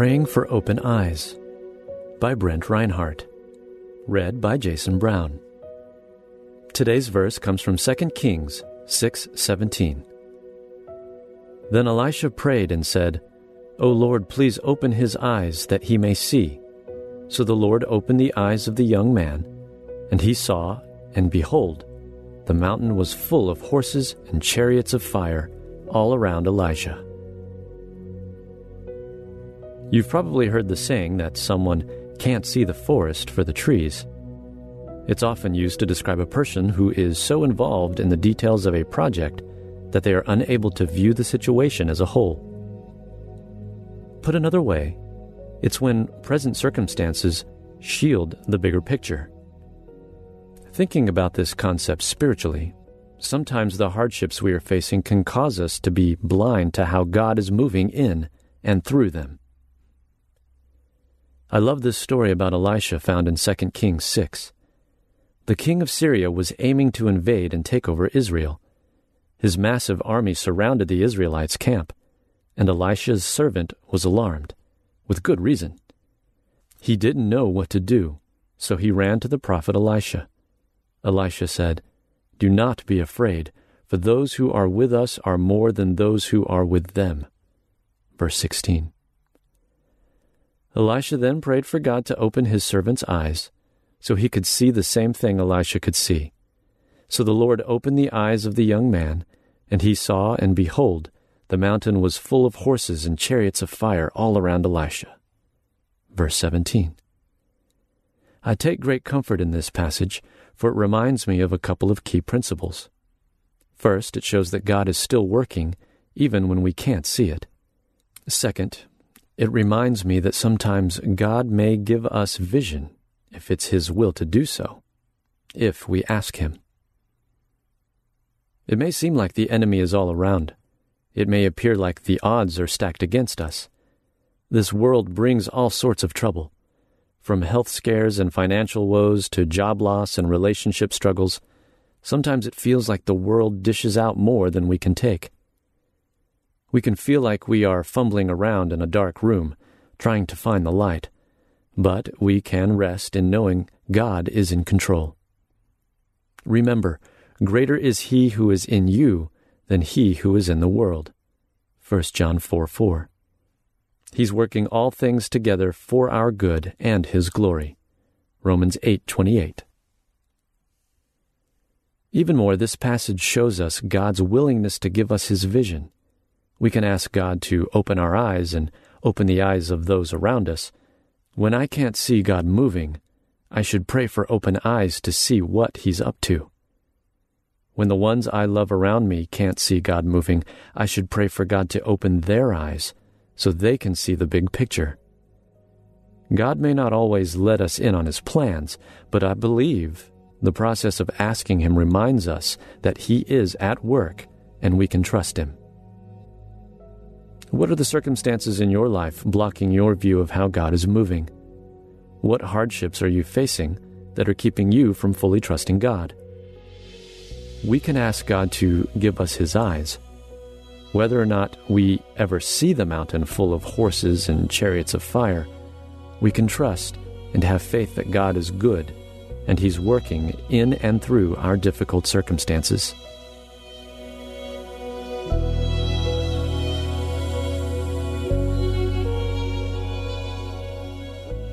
Praying for Open Eyes by Brent Reinhardt. Read by Jason Brown. Today's verse comes from 2 Kings 6:17. Then Elisha prayed and said, O Lord, please open his eyes that he may see. So the Lord opened the eyes of the young man, and he saw, and behold, the mountain was full of horses and chariots of fire all around Elijah. You've probably heard the saying that someone can't see the forest for the trees. It's often used to describe a person who is so involved in the details of a project that they are unable to view the situation as a whole. Put another way, it's when present circumstances shield the bigger picture. Thinking about this concept spiritually, sometimes the hardships we are facing can cause us to be blind to how God is moving in and through them. I love this story about Elisha found in 2 Kings 6. The king of Syria was aiming to invade and take over Israel. His massive army surrounded the Israelites' camp, and Elisha's servant was alarmed, with good reason. He didn't know what to do, so he ran to the prophet Elisha. Elisha said, Do not be afraid, for those who are with us are more than those who are with them. Verse 16. Elisha then prayed for God to open his servant's eyes, so he could see the same thing Elisha could see. So the Lord opened the eyes of the young man, and he saw, and behold, the mountain was full of horses and chariots of fire all around Elisha. Verse 17. I take great comfort in this passage, for it reminds me of a couple of key principles. First, it shows that God is still working, even when we can't see it. Second, it reminds me that sometimes God may give us vision if it's His will to do so, if we ask Him. It may seem like the enemy is all around. It may appear like the odds are stacked against us. This world brings all sorts of trouble. From health scares and financial woes to job loss and relationship struggles, sometimes it feels like the world dishes out more than we can take. We can feel like we are fumbling around in a dark room, trying to find the light, but we can rest in knowing God is in control. Remember, greater is He who is in you than he who is in the world. 1 John 4 4. He's working all things together for our good and His glory. Romans 8:28. Even more, this passage shows us God's willingness to give us His vision we can ask God to open our eyes and open the eyes of those around us. When I can't see God moving, I should pray for open eyes to see what He's up to. When the ones I love around me can't see God moving, I should pray for God to open their eyes so they can see the big picture. God may not always let us in on His plans, but I believe the process of asking Him reminds us that He is at work and we can trust Him. What are the circumstances in your life blocking your view of how God is moving? What hardships are you facing that are keeping you from fully trusting God? We can ask God to give us His eyes. Whether or not we ever see the mountain full of horses and chariots of fire, we can trust and have faith that God is good and He's working in and through our difficult circumstances.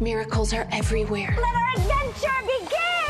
Miracles are everywhere.